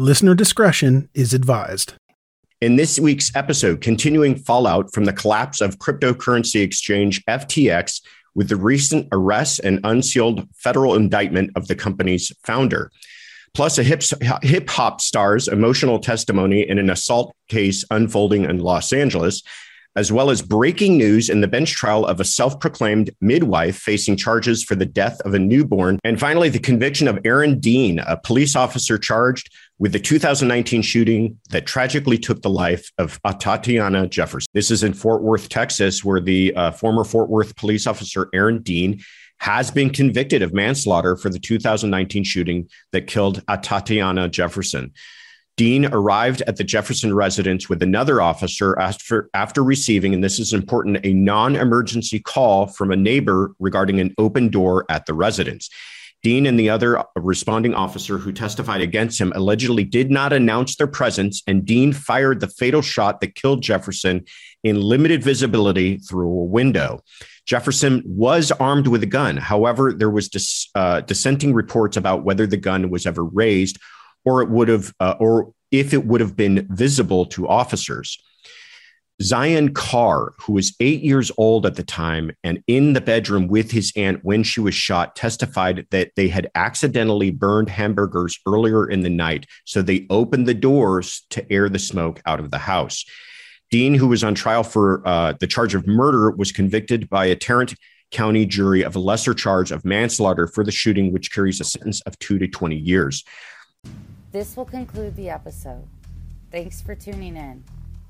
Listener discretion is advised. In this week's episode, continuing fallout from the collapse of cryptocurrency exchange FTX with the recent arrest and unsealed federal indictment of the company's founder, plus a hip hop star's emotional testimony in an assault case unfolding in Los Angeles, as well as breaking news in the bench trial of a self proclaimed midwife facing charges for the death of a newborn. And finally, the conviction of Aaron Dean, a police officer charged with the 2019 shooting that tragically took the life of Atatiana Jefferson. This is in Fort Worth, Texas, where the uh, former Fort Worth police officer Aaron Dean has been convicted of manslaughter for the 2019 shooting that killed Atatiana Jefferson. Dean arrived at the Jefferson residence with another officer after, after receiving, and this is important, a non emergency call from a neighbor regarding an open door at the residence. Dean and the other responding officer who testified against him allegedly did not announce their presence, and Dean fired the fatal shot that killed Jefferson in limited visibility through a window. Jefferson was armed with a gun. However, there was dis, uh, dissenting reports about whether the gun was ever raised or it would have, uh, or if it would have been visible to officers. Zion Carr, who was eight years old at the time and in the bedroom with his aunt when she was shot, testified that they had accidentally burned hamburgers earlier in the night. So they opened the doors to air the smoke out of the house. Dean, who was on trial for uh, the charge of murder, was convicted by a Tarrant County jury of a lesser charge of manslaughter for the shooting, which carries a sentence of two to 20 years. This will conclude the episode. Thanks for tuning in.